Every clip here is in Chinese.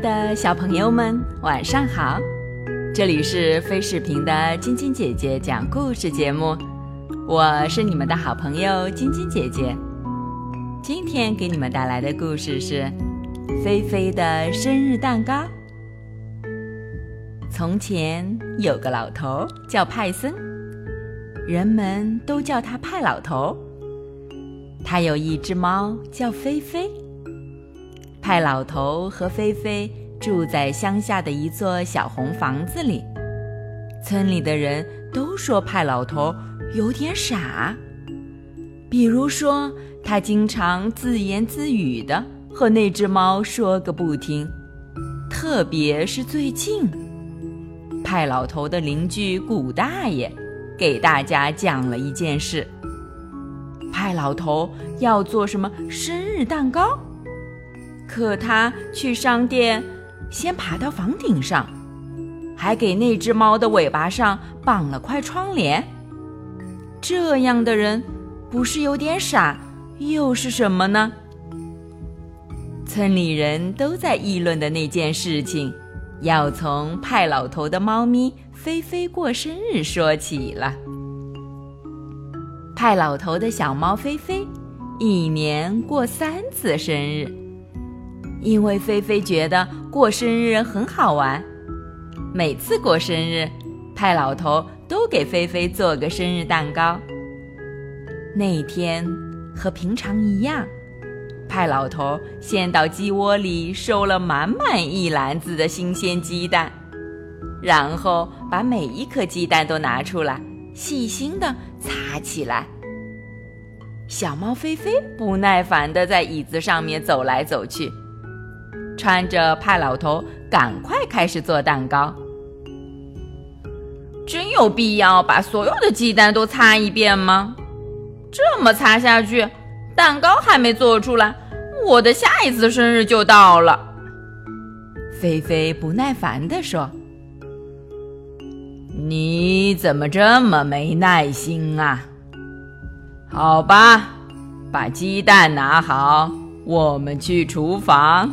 的小朋友们，晚上好！这里是飞视频的晶晶姐姐讲故事节目，我是你们的好朋友晶晶姐姐。今天给你们带来的故事是《菲菲的生日蛋糕》。从前有个老头叫派森，人们都叫他派老头。他有一只猫叫菲菲。派老头和菲菲住在乡下的一座小红房子里。村里的人都说派老头有点傻，比如说他经常自言自语的和那只猫说个不停。特别是最近，派老头的邻居古大爷给大家讲了一件事：派老头要做什么生日蛋糕。可他去商店，先爬到房顶上，还给那只猫的尾巴上绑了块窗帘。这样的人，不是有点傻，又是什么呢？村里人都在议论的那件事情，要从派老头的猫咪菲菲过生日说起了。派老头的小猫菲菲，一年过三次生日。因为菲菲觉得过生日很好玩，每次过生日，派老头都给菲菲做个生日蛋糕。那天和平常一样，派老头先到鸡窝里收了满满一篮子的新鲜鸡蛋，然后把每一颗鸡蛋都拿出来，细心的擦起来。小猫菲菲不耐烦的在椅子上面走来走去。穿着派老头赶快开始做蛋糕，真有必要把所有的鸡蛋都擦一遍吗？这么擦下去，蛋糕还没做出来，我的下一次生日就到了。菲菲不耐烦地说：“你怎么这么没耐心啊？好吧，把鸡蛋拿好，我们去厨房。”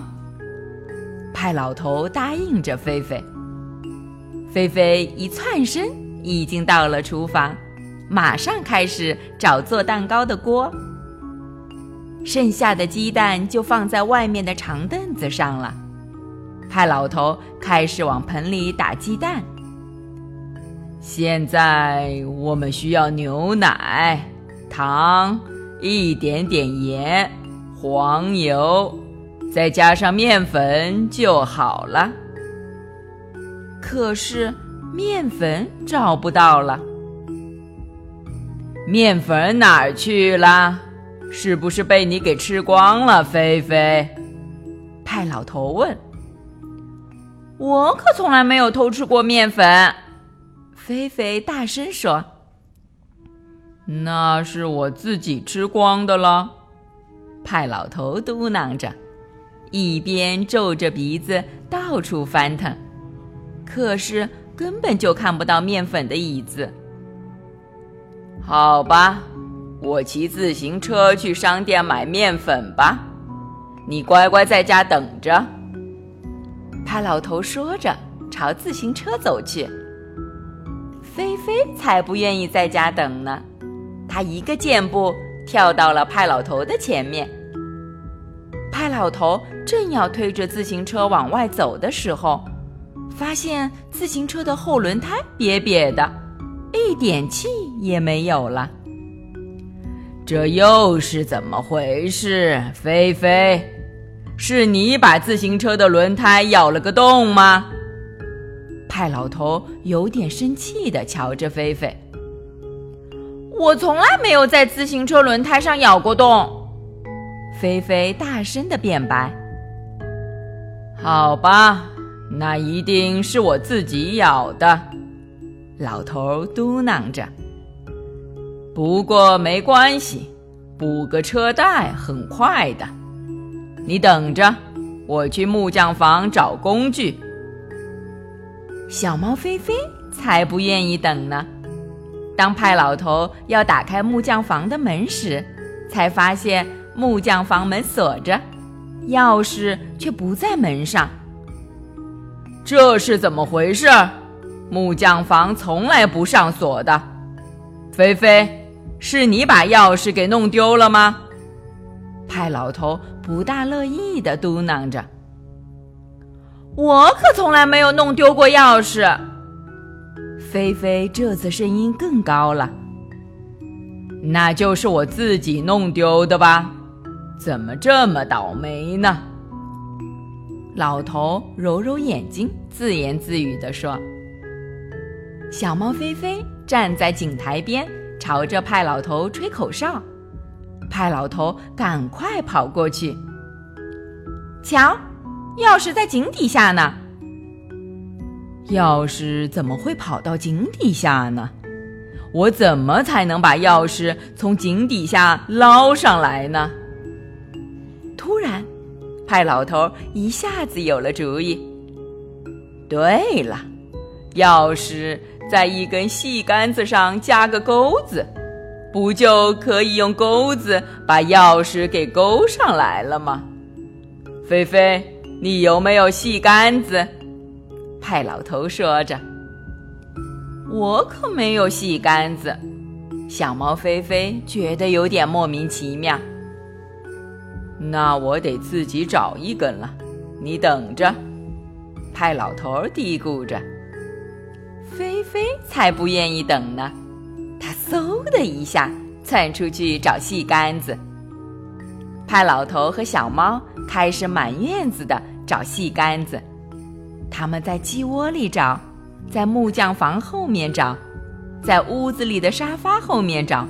派老头答应着菲菲。菲菲一窜身，已经到了厨房，马上开始找做蛋糕的锅。剩下的鸡蛋就放在外面的长凳子上了。派老头开始往盆里打鸡蛋。现在我们需要牛奶、糖、一点点盐、黄油。再加上面粉就好了。可是面粉找不到了，面粉哪儿去了？是不是被你给吃光了，菲菲？派老头问。我可从来没有偷吃过面粉，菲菲大声说。那是我自己吃光的了，派老头嘟囔着。一边皱着鼻子到处翻腾，可是根本就看不到面粉的椅子。好吧，我骑自行车去商店买面粉吧，你乖乖在家等着。他老头说着，朝自行车走去。菲菲才不愿意在家等呢，他一个箭步跳到了派老头的前面。派老头正要推着自行车往外走的时候，发现自行车的后轮胎瘪瘪的，一点气也没有了。这又是怎么回事？菲菲，是你把自行车的轮胎咬了个洞吗？派老头有点生气的瞧着菲菲。我从来没有在自行车轮胎上咬过洞。菲菲大声的辩白：“好吧，那一定是我自己咬的。”老头嘟囔着。“不过没关系，补个车带很快的。你等着，我去木匠房找工具。”小猫菲菲才不愿意等呢。当派老头要打开木匠房的门时，才发现。木匠房门锁着，钥匙却不在门上，这是怎么回事？木匠房从来不上锁的。菲菲，是你把钥匙给弄丢了吗？派老头不大乐意的嘟囔着：“我可从来没有弄丢过钥匙。”菲菲这次声音更高了：“那就是我自己弄丢的吧？怎么这么倒霉呢？”老头揉揉眼睛，自言自语地说：“小猫菲菲站在井台边，朝着派老头吹口哨。派老头赶快跑过去，瞧，钥匙在井底下呢。钥匙怎么会跑到井底下呢？我怎么才能把钥匙从井底下捞上来呢？”突然。派老头一下子有了主意。对了，钥匙在一根细杆子上加个钩子，不就可以用钩子把钥匙给勾上来了吗？菲菲，你有没有细杆子？派老头说着：“我可没有细杆子。”小猫菲菲觉得有点莫名其妙。那我得自己找一根了，你等着。派老头嘀咕着。菲菲才不愿意等呢，他嗖的一下窜出去找细杆子。派老头和小猫开始满院子的找细杆子，他们在鸡窝里找，在木匠房后面找，在屋子里的沙发后面找，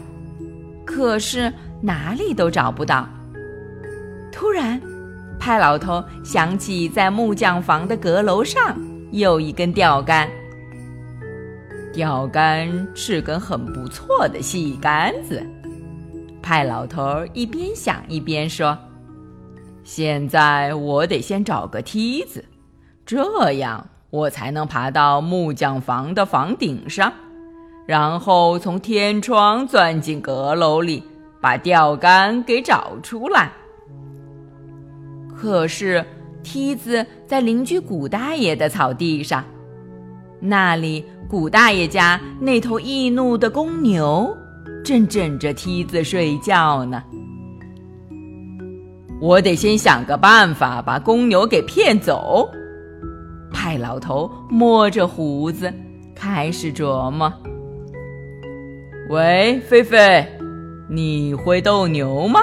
可是哪里都找不到。突然，派老头想起在木匠房的阁楼上有一根钓竿。钓竿是根很不错的细杆子。派老头一边想一边说：“现在我得先找个梯子，这样我才能爬到木匠房的房顶上，然后从天窗钻进阁楼里，把钓竿给找出来。”可是，梯子在邻居古大爷的草地上，那里古大爷家那头易怒的公牛正枕着梯子睡觉呢。我得先想个办法把公牛给骗走。派老头摸着胡子开始琢磨：“喂，菲菲，你会斗牛吗？”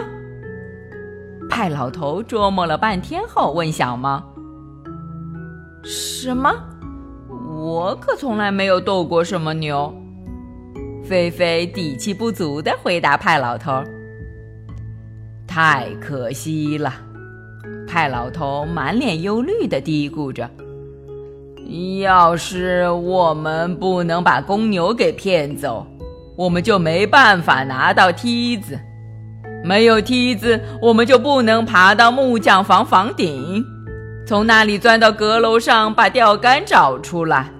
派老头琢磨了半天后，问小猫：“什么？我可从来没有斗过什么牛。”菲菲底气不足的回答派老头：“太可惜了。”派老头满脸忧虑的嘀咕着：“要是我们不能把公牛给骗走，我们就没办法拿到梯子。”没有梯子，我们就不能爬到木匠房房顶，从那里钻到阁楼上把钓竿找出来。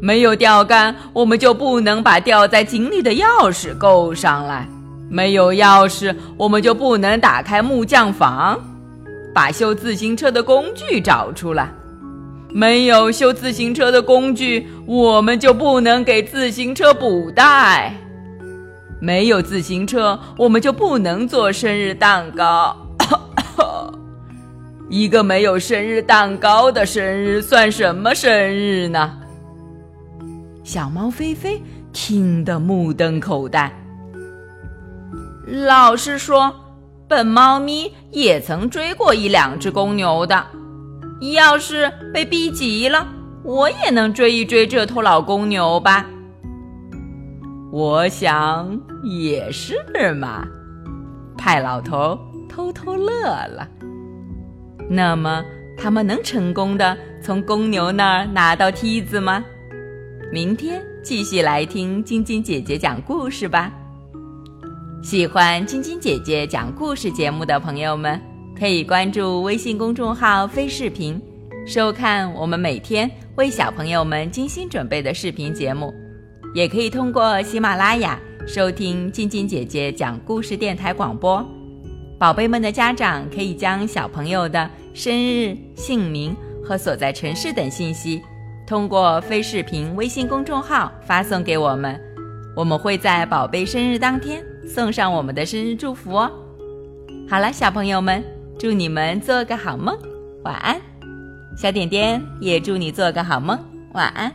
没有钓竿，我们就不能把吊在井里的钥匙勾上来。没有钥匙，我们就不能打开木匠房，把修自行车的工具找出来。没有修自行车的工具，我们就不能给自行车补带。没有自行车，我们就不能做生日蛋糕。一个没有生日蛋糕的生日算什么生日呢？小猫菲菲听得目瞪口呆。老实说，本猫咪也曾追过一两只公牛的。要是被逼急了，我也能追一追这头老公牛吧。我想也是嘛，派老头偷偷乐了。那么，他们能成功的从公牛那儿拿到梯子吗？明天继续来听晶晶姐姐讲故事吧。喜欢晶晶姐姐讲故事节目的朋友们，可以关注微信公众号“飞视频”，收看我们每天为小朋友们精心准备的视频节目。也可以通过喜马拉雅收听晶晶姐姐讲故事电台广播。宝贝们的家长可以将小朋友的生日、姓名和所在城市等信息，通过非视频微信公众号发送给我们，我们会在宝贝生日当天送上我们的生日祝福哦。好了，小朋友们，祝你们做个好梦，晚安。小点点也祝你做个好梦，晚安。